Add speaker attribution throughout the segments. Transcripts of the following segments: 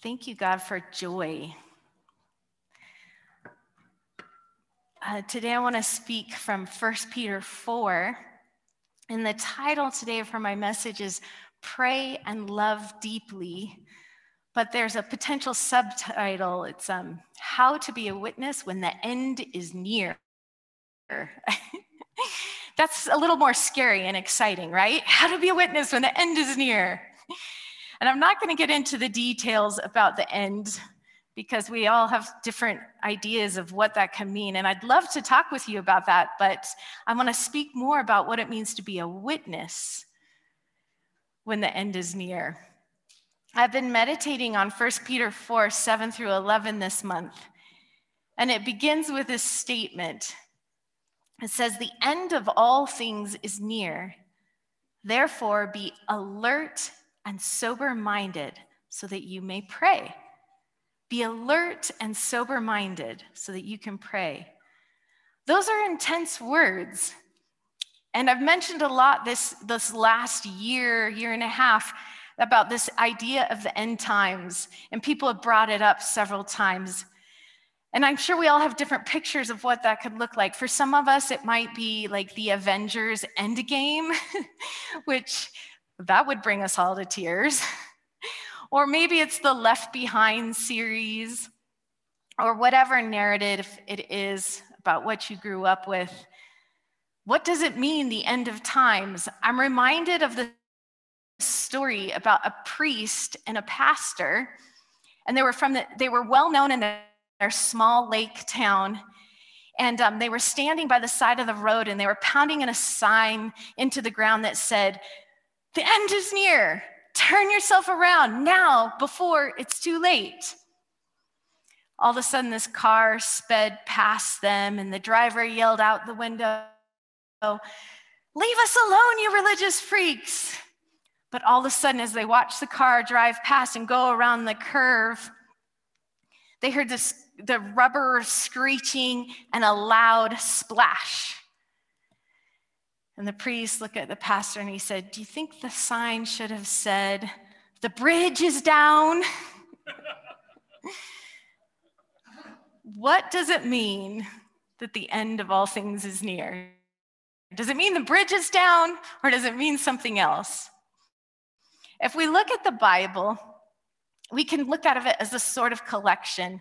Speaker 1: Thank you, God, for joy. Uh, today, I want to speak from 1 Peter 4. And the title today for my message is Pray and Love Deeply. But there's a potential subtitle it's um, How to Be a Witness When the End is Near. That's a little more scary and exciting, right? How to be a witness when the end is near. And I'm not going to get into the details about the end because we all have different ideas of what that can mean. And I'd love to talk with you about that, but I want to speak more about what it means to be a witness when the end is near. I've been meditating on 1 Peter 4 7 through 11 this month. And it begins with this statement it says, The end of all things is near. Therefore, be alert and sober minded so that you may pray. Be alert and sober minded so that you can pray. Those are intense words. And I've mentioned a lot this, this last year, year and a half, about this idea of the end times. And people have brought it up several times. And I'm sure we all have different pictures of what that could look like. For some of us, it might be like the Avengers Endgame, which that would bring us all to tears. or maybe it's the Left Behind series, or whatever narrative it is about what you grew up with. What does it mean, the end of times? I'm reminded of the story about a priest and a pastor, and they were from the, they were well known in their small lake town. And um, they were standing by the side of the road and they were pounding in a sign into the ground that said, the end is near. Turn yourself around now before it's too late. All of a sudden, this car sped past them, and the driver yelled out the window, Leave us alone, you religious freaks. But all of a sudden, as they watched the car drive past and go around the curve, they heard this, the rubber screeching and a loud splash. And the priest looked at the pastor and he said, Do you think the sign should have said, The bridge is down? what does it mean that the end of all things is near? Does it mean the bridge is down or does it mean something else? If we look at the Bible, we can look at it as a sort of collection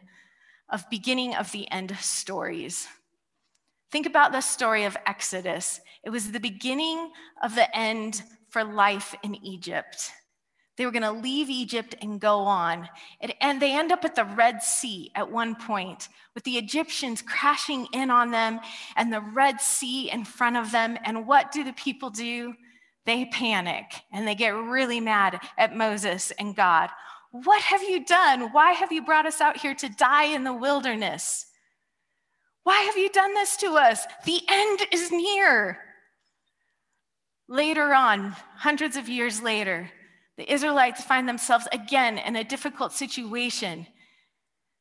Speaker 1: of beginning of the end stories. Think about the story of Exodus. It was the beginning of the end for life in Egypt. They were going to leave Egypt and go on. And they end up at the Red Sea at one point, with the Egyptians crashing in on them and the Red Sea in front of them. And what do the people do? They panic and they get really mad at Moses and God. What have you done? Why have you brought us out here to die in the wilderness? Why have you done this to us? The end is near. Later on, hundreds of years later, the Israelites find themselves again in a difficult situation.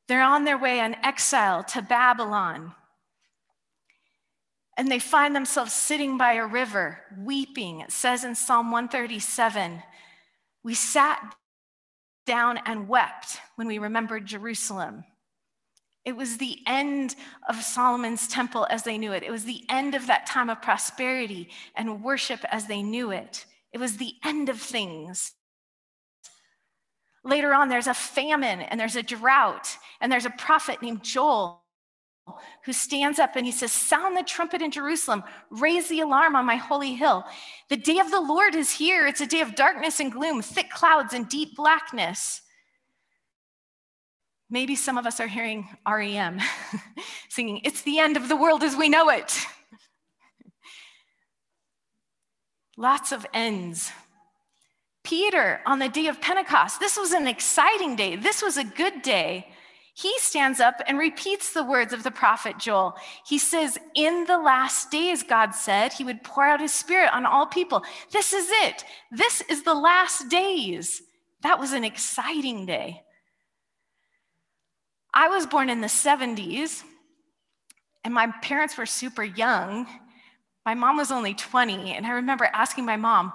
Speaker 1: They're on their way in exile to Babylon. And they find themselves sitting by a river, weeping. It says in Psalm 137 We sat down and wept when we remembered Jerusalem. It was the end of Solomon's temple as they knew it. It was the end of that time of prosperity and worship as they knew it. It was the end of things. Later on, there's a famine and there's a drought, and there's a prophet named Joel who stands up and he says, Sound the trumpet in Jerusalem, raise the alarm on my holy hill. The day of the Lord is here. It's a day of darkness and gloom, thick clouds and deep blackness. Maybe some of us are hearing REM singing, It's the end of the world as we know it. Lots of ends. Peter, on the day of Pentecost, this was an exciting day. This was a good day. He stands up and repeats the words of the prophet Joel. He says, In the last days, God said, He would pour out His Spirit on all people. This is it. This is the last days. That was an exciting day. I was born in the 70s, and my parents were super young. My mom was only 20, and I remember asking my mom,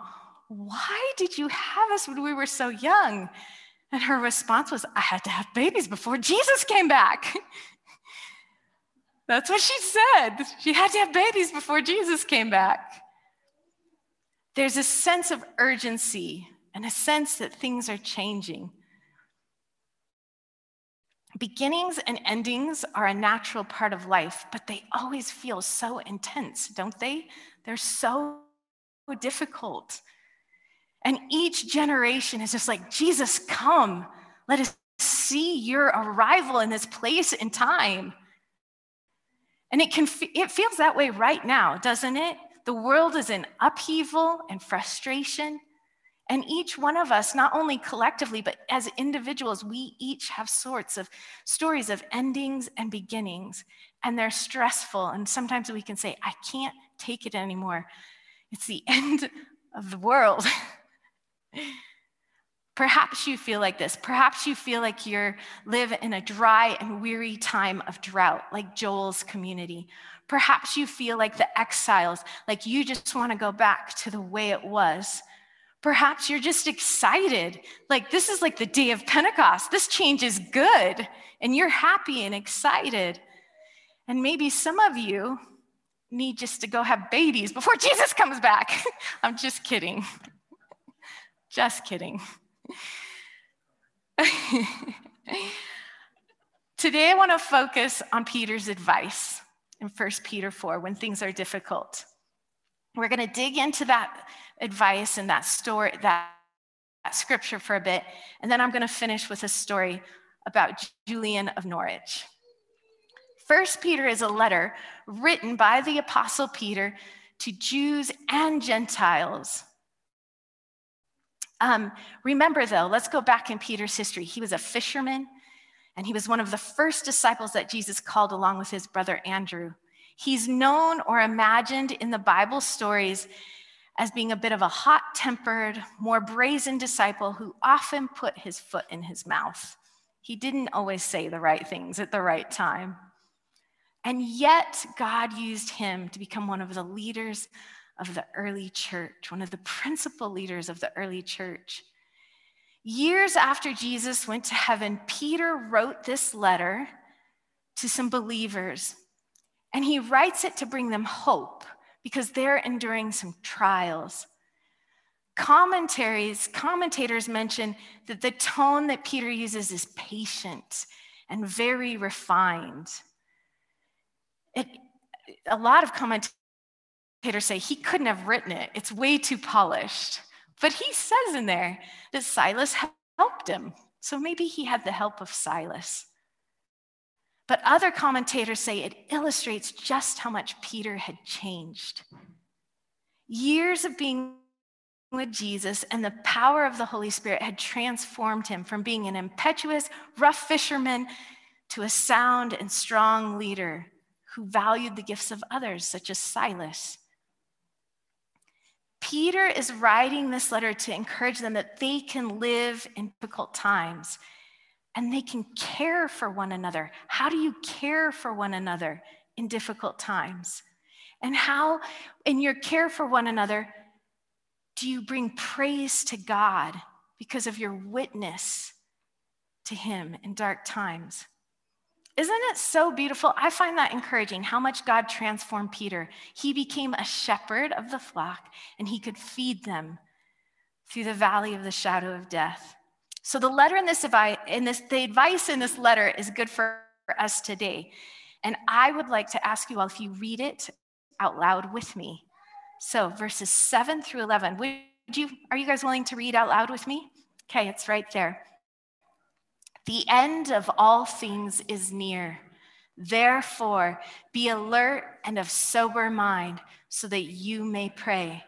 Speaker 1: Why did you have us when we were so young? And her response was, I had to have babies before Jesus came back. That's what she said. She had to have babies before Jesus came back. There's a sense of urgency and a sense that things are changing. Beginnings and endings are a natural part of life, but they always feel so intense, don't they? They're so difficult. And each generation is just like, Jesus, come. Let us see your arrival in this place and time. And it can it feels that way right now, doesn't it? The world is in upheaval and frustration. And each one of us, not only collectively, but as individuals, we each have sorts of stories of endings and beginnings. And they're stressful. And sometimes we can say, I can't take it anymore. It's the end of the world. Perhaps you feel like this. Perhaps you feel like you live in a dry and weary time of drought, like Joel's community. Perhaps you feel like the exiles, like you just want to go back to the way it was. Perhaps you're just excited, like this is like the day of Pentecost. This change is good, and you're happy and excited. And maybe some of you need just to go have babies before Jesus comes back. I'm just kidding. Just kidding. Today, I want to focus on Peter's advice in 1 Peter 4 when things are difficult. We're going to dig into that advice and that story, that, that scripture for a bit, and then I'm going to finish with a story about Julian of Norwich. First Peter is a letter written by the apostle Peter to Jews and Gentiles um, remember, though, let's go back in Peter's history. He was a fisherman, and he was one of the first disciples that Jesus called along with his brother Andrew. He's known or imagined in the Bible stories as being a bit of a hot tempered, more brazen disciple who often put his foot in his mouth. He didn't always say the right things at the right time. And yet, God used him to become one of the leaders of the early church, one of the principal leaders of the early church. Years after Jesus went to heaven, Peter wrote this letter to some believers, and he writes it to bring them hope because they're enduring some trials. Commentaries, commentators mention that the tone that Peter uses is patient and very refined. It, a lot of commentators say he couldn't have written it. It's way too polished. But he says in there that Silas helped him. So maybe he had the help of Silas. But other commentators say it illustrates just how much Peter had changed. Years of being with Jesus and the power of the Holy Spirit had transformed him from being an impetuous, rough fisherman to a sound and strong leader who valued the gifts of others, such as Silas. Peter is writing this letter to encourage them that they can live in difficult times and they can care for one another. How do you care for one another in difficult times? And how, in your care for one another, do you bring praise to God because of your witness to Him in dark times? Isn't it so beautiful? I find that encouraging how much God transformed Peter. He became a shepherd of the flock and he could feed them through the valley of the shadow of death. So the letter in this, in this the advice in this letter is good for us today. And I would like to ask you all if you read it out loud with me. So verses 7 through 11. Would you are you guys willing to read out loud with me? Okay, it's right there. The end of all things is near. Therefore, be alert and of sober mind so that you may pray.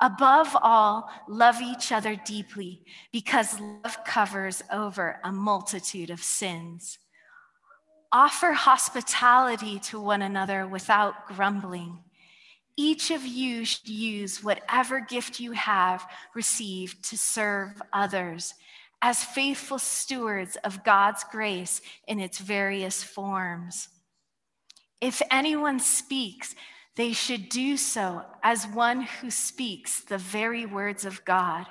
Speaker 1: Above all, love each other deeply because love covers over a multitude of sins. Offer hospitality to one another without grumbling. Each of you should use whatever gift you have received to serve others as faithful stewards of God's grace in its various forms. If anyone speaks, they should do so as one who speaks the very words of God.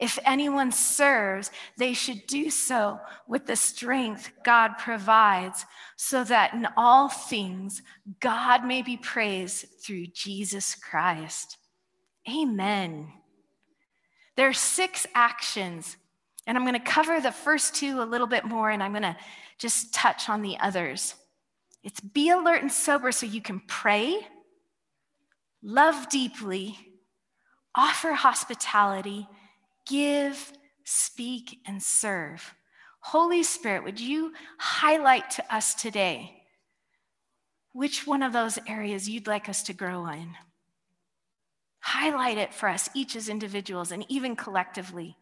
Speaker 1: If anyone serves, they should do so with the strength God provides, so that in all things God may be praised through Jesus Christ. Amen. There are six actions, and I'm going to cover the first two a little bit more, and I'm going to just touch on the others. It's be alert and sober so you can pray, love deeply, offer hospitality give, speak, and serve. Holy Spirit, would you highlight to us today which one of those areas you'd like us to grow in? Highlight it for us, each as individuals and even collectively.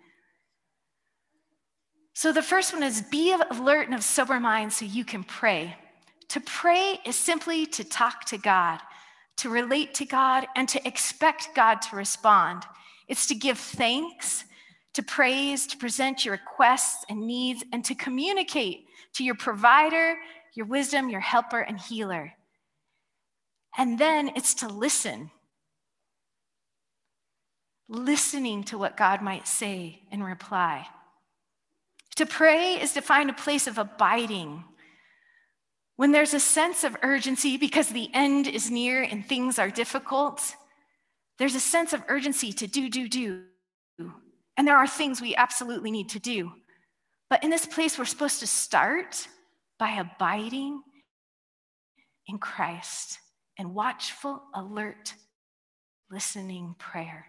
Speaker 1: So, the first one is be alert and of sober mind so you can pray. To pray is simply to talk to God, to relate to God, and to expect God to respond. It's to give thanks to praise, to present your requests and needs, and to communicate to your provider, your wisdom, your helper, and healer. And then it's to listen. Listening to what God might say in reply. To pray is to find a place of abiding. When there's a sense of urgency because the end is near and things are difficult, there's a sense of urgency to do, do, do. And there are things we absolutely need to do. But in this place, we're supposed to start by abiding in Christ and watchful, alert, listening prayer.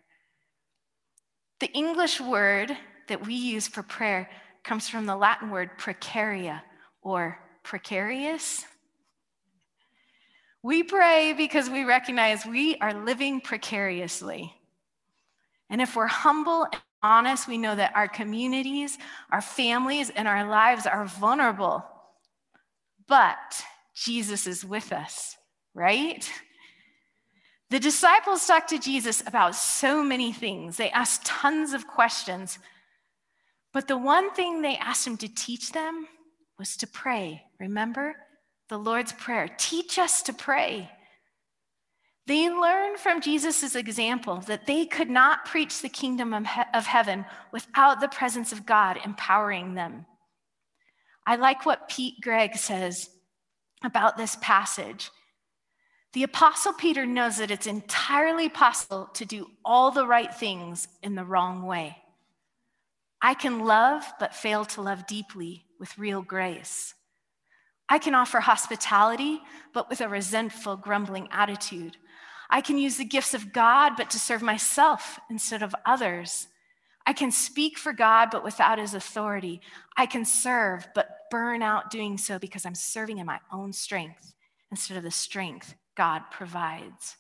Speaker 1: The English word that we use for prayer comes from the Latin word precaria or precarious. We pray because we recognize we are living precariously. And if we're humble and honest, we know that our communities, our families, and our lives are vulnerable. But Jesus is with us, right? The disciples talked to Jesus about so many things. They asked tons of questions. But the one thing they asked him to teach them was to pray. Remember the Lord's Prayer? Teach us to pray. They learned from Jesus' example that they could not preach the kingdom of heaven without the presence of God empowering them. I like what Pete Greig says about this passage. The Apostle Peter knows that it's entirely possible to do all the right things in the wrong way. I can love, but fail to love deeply with real grace. I can offer hospitality, but with a resentful, grumbling attitude. I can use the gifts of God, but to serve myself instead of others. I can speak for God, but without his authority. I can serve, but burn out doing so because I'm serving in my own strength instead of the strength God provides.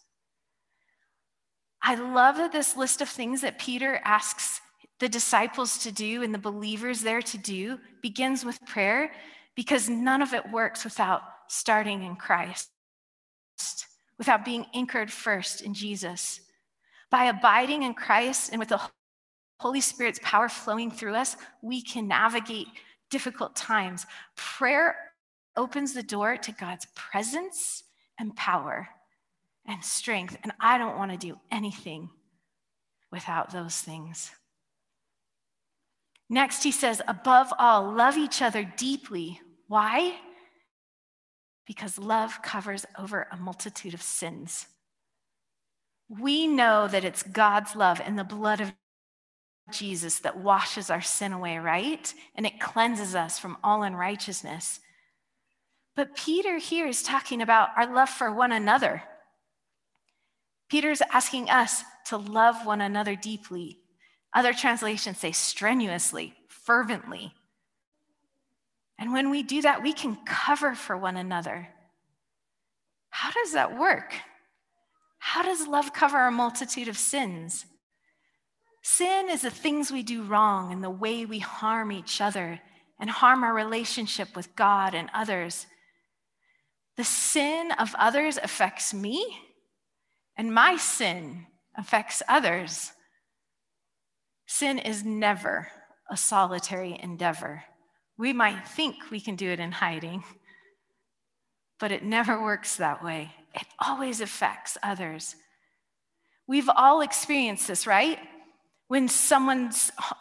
Speaker 1: I love that this list of things that Peter asks the disciples to do and the believers there to do begins with prayer because none of it works without starting in Christ without being anchored first in Jesus. By abiding in Christ and with the Holy Spirit's power flowing through us, we can navigate difficult times. Prayer opens the door to God's presence and power and strength. And I don't want to do anything without those things. Next, he says, above all, love each other deeply. Why? because love covers over a multitude of sins. We know that it's God's love and the blood of Jesus that washes our sin away, right? And it cleanses us from all unrighteousness. But Peter here is talking about our love for one another. Peter's asking us to love one another deeply. Other translations say strenuously, fervently, and when we do that, we can cover for one another. How does that work? How does love cover a multitude of sins? Sin is the things we do wrong and the way we harm each other and harm our relationship with God and others. The sin of others affects me, and my sin affects others. Sin is never a solitary endeavor. We might think we can do it in hiding, but it never works that way. It always affects others. We've all experienced this, right? when someone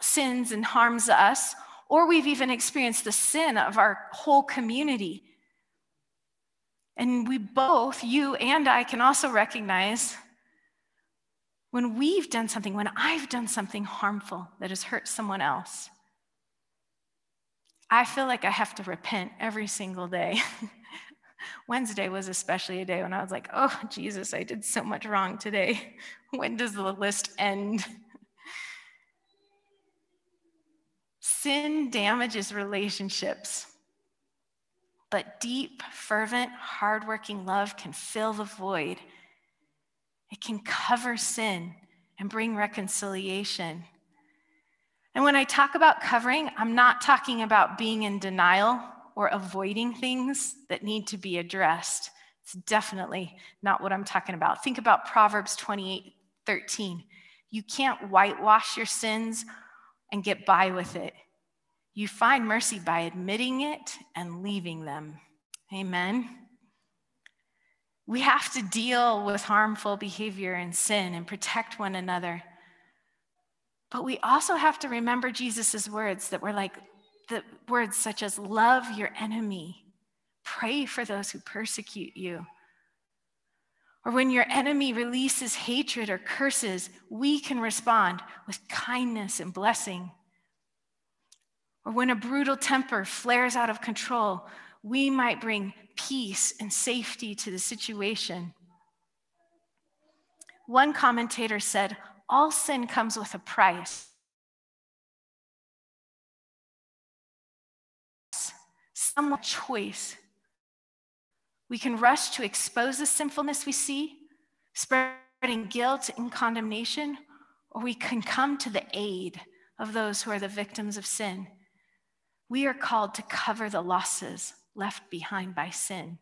Speaker 1: sins and harms us, or we've even experienced the sin of our whole community. And we both, you and I, can also recognize when we've done something, when I've done something harmful that has hurt someone else. I feel like I have to repent every single day. Wednesday was especially a day when I was like, oh, Jesus, I did so much wrong today. When does the list end? Sin damages relationships, but deep, fervent, hardworking love can fill the void. It can cover sin and bring reconciliation. And when I talk about covering, I'm not talking about being in denial or avoiding things that need to be addressed. It's definitely not what I'm talking about. Think about Proverbs 28 13. You can't whitewash your sins and get by with it. You find mercy by admitting it and leaving them. Amen. We have to deal with harmful behavior and sin and protect one another. But we also have to remember Jesus' words that were like the words such as love your enemy, pray for those who persecute you. Or when your enemy releases hatred or curses, we can respond with kindness and blessing. Or when a brutal temper flares out of control, we might bring peace and safety to the situation. One commentator said, all sin comes with a price. Some choice. We can rush to expose the sinfulness we see, spreading guilt and condemnation, or we can come to the aid of those who are the victims of sin. We are called to cover the losses left behind by sin.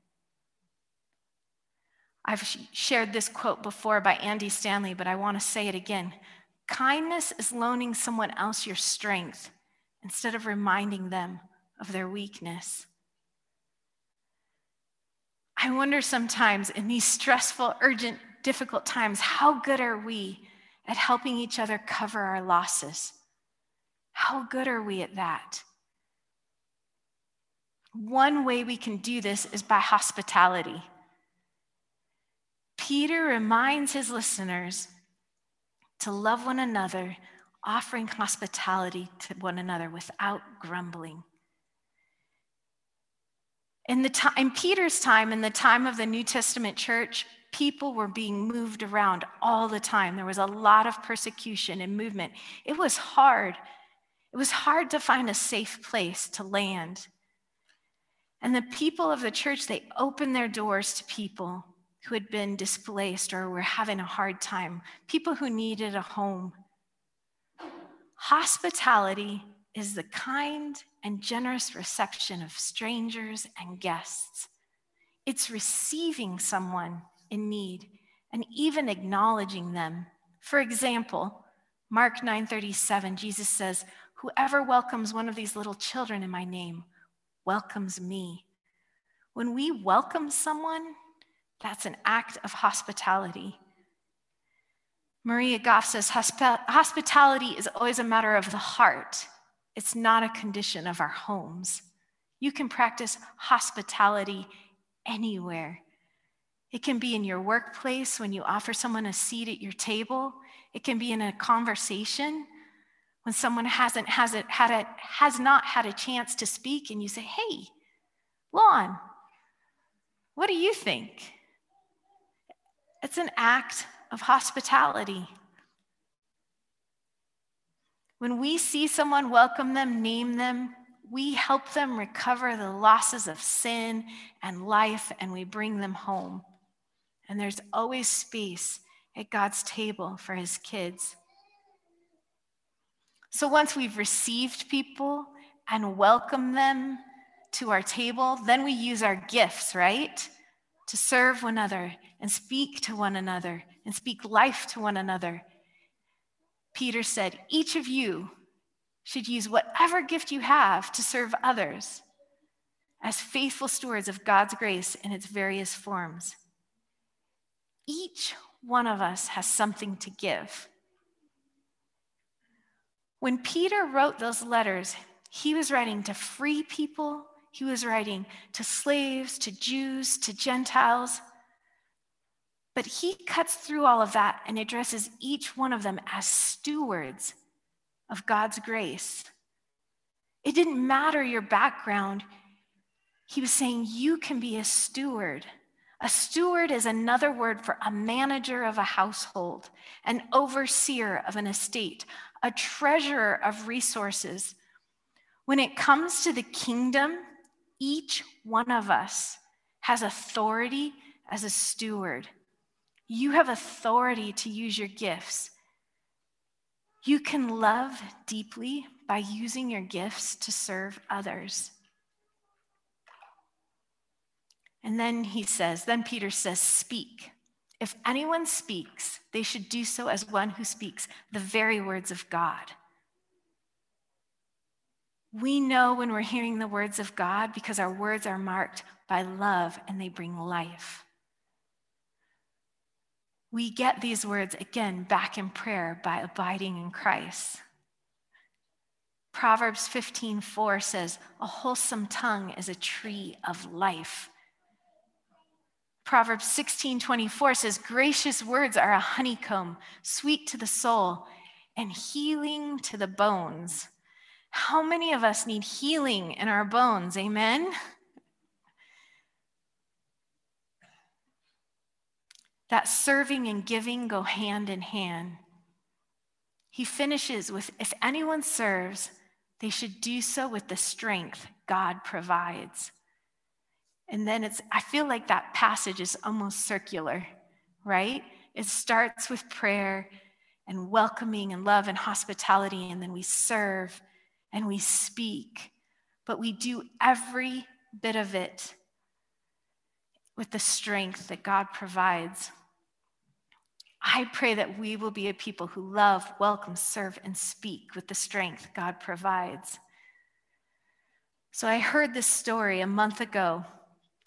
Speaker 1: I've shared this quote before by Andy Stanley, but I want to say it again. Kindness is loaning someone else your strength instead of reminding them of their weakness. I wonder sometimes in these stressful, urgent, difficult times, how good are we at helping each other cover our losses? How good are we at that? One way we can do this is by hospitality. Peter reminds his listeners to love one another, offering hospitality to one another without grumbling. In, the time, in Peter's time, in the time of the New Testament church, people were being moved around all the time. There was a lot of persecution and movement. It was hard. It was hard to find a safe place to land. And the people of the church, they opened their doors to people who had been displaced or were having a hard time, people who needed a home. Hospitality is the kind and generous reception of strangers and guests. It's receiving someone in need and even acknowledging them. For example, Mark 9:37 Jesus says, "Whoever welcomes one of these little children in my name welcomes me." When we welcome someone, that's an act of hospitality. Maria Goff says hospitality is always a matter of the heart, it's not a condition of our homes. You can practice hospitality anywhere. It can be in your workplace when you offer someone a seat at your table. It can be in a conversation when someone hasn't has it had a, has not had a chance to speak and you say, "Hey, Lon, what do you think?" It's an act of hospitality. When we see someone, welcome them, name them, we help them recover the losses of sin and life, and we bring them home. And there's always space at God's table for his kids. So once we've received people and welcomed them to our table, then we use our gifts, right? To serve one another and speak to one another and speak life to one another. Peter said, Each of you should use whatever gift you have to serve others as faithful stewards of God's grace in its various forms. Each one of us has something to give. When Peter wrote those letters, he was writing to free people, he was writing to slaves, to Jews, to Gentiles. But he cuts through all of that and addresses each one of them as stewards of God's grace. It didn't matter your background. He was saying you can be a steward. A steward is another word for a manager of a household, an overseer of an estate, a treasurer of resources. When it comes to the kingdom, each one of us has authority as a steward. You have authority to use your gifts. You can love deeply by using your gifts to serve others. And then he says, then Peter says, speak. If anyone speaks, they should do so as one who speaks the very words of God. We know when we're hearing the words of God because our words are marked by love and they bring life. We get these words again back in prayer by abiding in Christ. Proverbs 15:4 says, "A wholesome tongue is a tree of life." Proverbs 16:24 says, "Gracious words are a honeycomb, sweet to the soul and healing to the bones." How many of us need healing in our bones? Amen. That serving and giving go hand in hand. He finishes with if anyone serves, they should do so with the strength God provides. And then it's, I feel like that passage is almost circular, right? It starts with prayer and welcoming and love and hospitality, and then we serve and we speak, but we do every bit of it with the strength that God provides. I pray that we will be a people who love, welcome, serve, and speak with the strength God provides. So I heard this story a month ago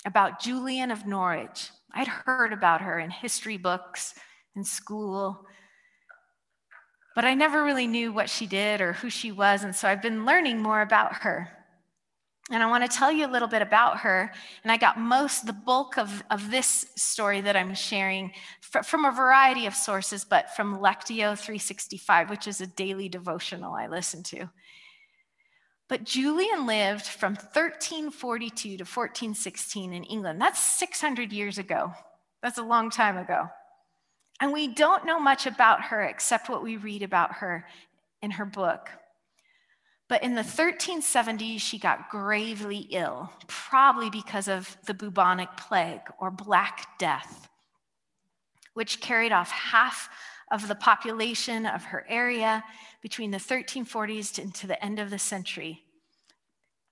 Speaker 1: about Julian of Norwich. I'd heard about her in history books in school, but I never really knew what she did or who she was. And so I've been learning more about her. And I want to tell you a little bit about her. And I got most, the bulk of, of this story that I'm sharing fr- from a variety of sources, but from Lectio 365, which is a daily devotional I listen to. But Julian lived from 1342 to 1416 in England. That's 600 years ago. That's a long time ago. And we don't know much about her except what we read about her in her book. But in the 1370s, she got gravely ill, probably because of the bubonic plague or Black Death, which carried off half of the population of her area between the 1340s to the end of the century.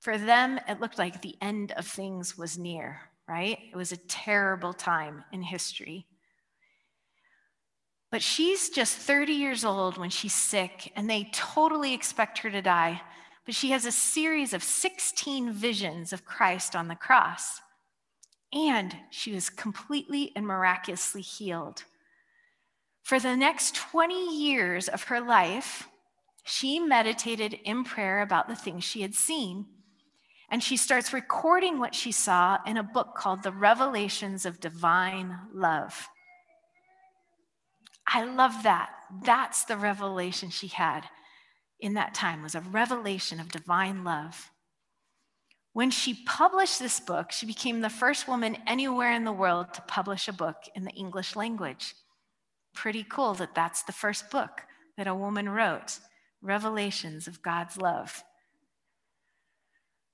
Speaker 1: For them, it looked like the end of things was near, right? It was a terrible time in history. But she's just 30 years old when she's sick, and they totally expect her to die. But she has a series of 16 visions of Christ on the cross. And she was completely and miraculously healed. For the next 20 years of her life, she meditated in prayer about the things she had seen. And she starts recording what she saw in a book called The Revelations of Divine Love. I love that. That's the revelation she had in that time was a revelation of divine love. When she published this book, she became the first woman anywhere in the world to publish a book in the English language. Pretty cool that that's the first book that a woman wrote, Revelations of God's Love.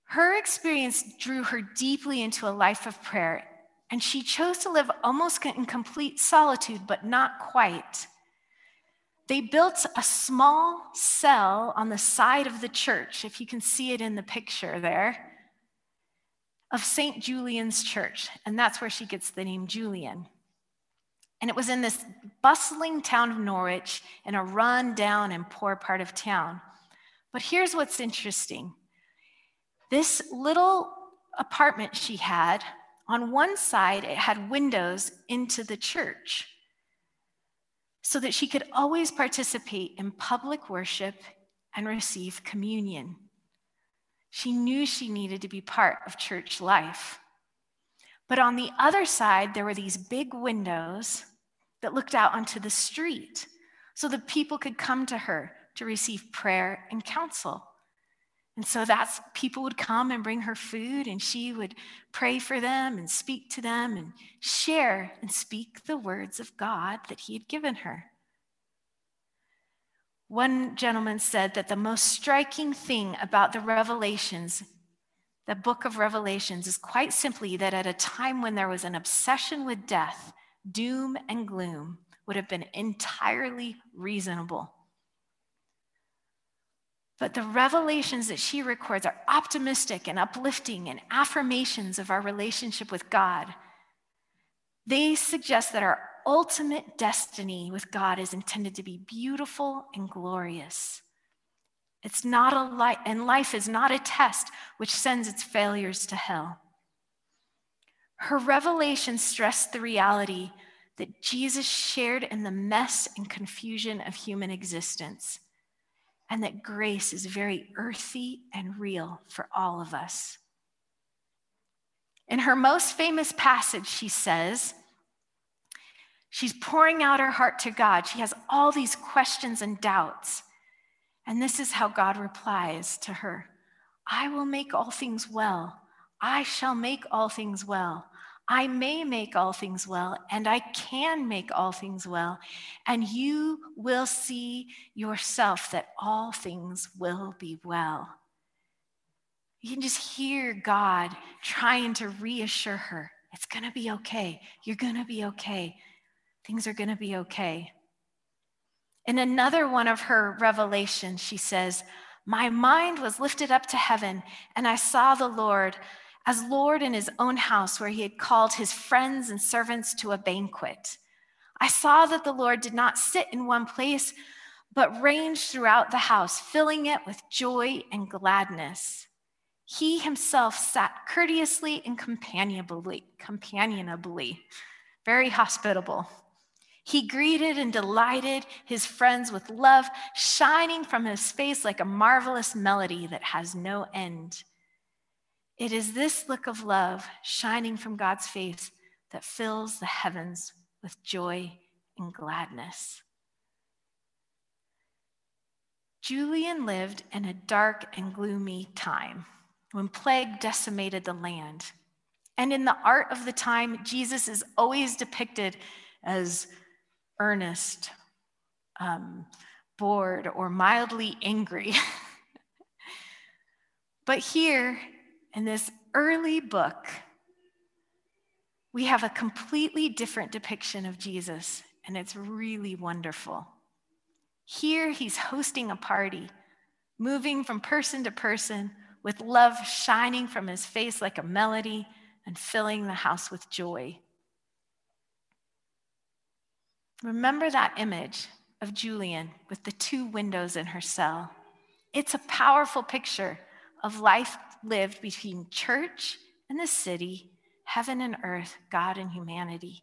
Speaker 1: Her experience drew her deeply into a life of prayer and she chose to live almost in complete solitude, but not quite. They built a small cell on the side of the church, if you can see it in the picture there, of St. Julian's Church. And that's where she gets the name Julian. And it was in this bustling town of Norwich in a run down and poor part of town. But here's what's interesting this little apartment she had on one side, it had windows into the church so that she could always participate in public worship and receive communion. She knew she needed to be part of church life. But on the other side, there were these big windows that looked out onto the street so that people could come to her to receive prayer and counsel. And so that's people would come and bring her food, and she would pray for them and speak to them and share and speak the words of God that He had given her. One gentleman said that the most striking thing about the Revelations, the book of Revelations, is quite simply that at a time when there was an obsession with death, doom and gloom would have been entirely reasonable. But the revelations that she records are optimistic and uplifting and affirmations of our relationship with God. They suggest that our ultimate destiny with God is intended to be beautiful and glorious. It's not a life, and life is not a test which sends its failures to hell. Her revelation stressed the reality that Jesus shared in the mess and confusion of human existence and that grace is very earthy and real for all of us. In her most famous passage, she says, She's pouring out her heart to God. She has all these questions and doubts. And this is how God replies to her I will make all things well. I shall make all things well. I may make all things well, and I can make all things well, and you will see yourself that all things will be well. You can just hear God trying to reassure her it's going to be okay. You're going to be okay. Things are going to be okay. In another one of her revelations, she says, My mind was lifted up to heaven, and I saw the Lord as Lord in his own house, where he had called his friends and servants to a banquet. I saw that the Lord did not sit in one place, but ranged throughout the house, filling it with joy and gladness. He himself sat courteously and companionably, companionably, very hospitable. He greeted and delighted his friends with love shining from his face like a marvelous melody that has no end. It is this look of love shining from God's face that fills the heavens with joy and gladness. Julian lived in a dark and gloomy time when plague decimated the land. And in the art of the time, Jesus is always depicted as earnest, um, bored, or mildly angry. but here, in this early book, we have a completely different depiction of Jesus, and it's really wonderful. Here, he's hosting a party, moving from person to person, with love shining from his face like a melody and filling the house with joy. Remember that image of Julian with the two windows in her cell. It's a powerful picture of life lived between church and the city, heaven and earth, God and humanity.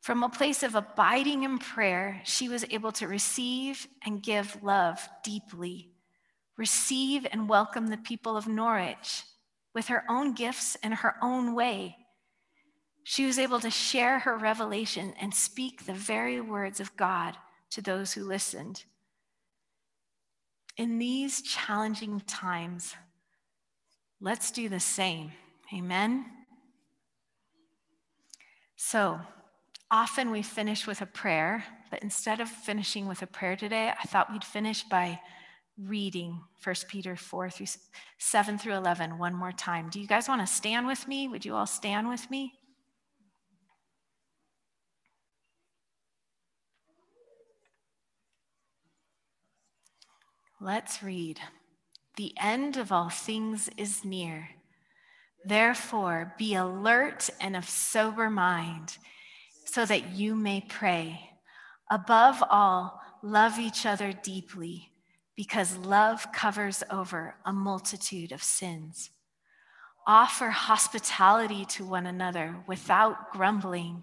Speaker 1: From a place of abiding in prayer, she was able to receive and give love deeply, receive and welcome the people of Norwich with her own gifts and her own way. She was able to share her revelation and speak the very words of God to those who listened. In these challenging times, let's do the same. Amen. So, often we finish with a prayer, but instead of finishing with a prayer today, I thought we'd finish by reading 1 Peter 4 through 7 through 11 one more time. Do you guys want to stand with me? Would you all stand with me? Let's read. The end of all things is near. Therefore, be alert and of sober mind, so that you may pray. Above all, love each other deeply, because love covers over a multitude of sins. Offer hospitality to one another without grumbling.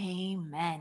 Speaker 1: Amen.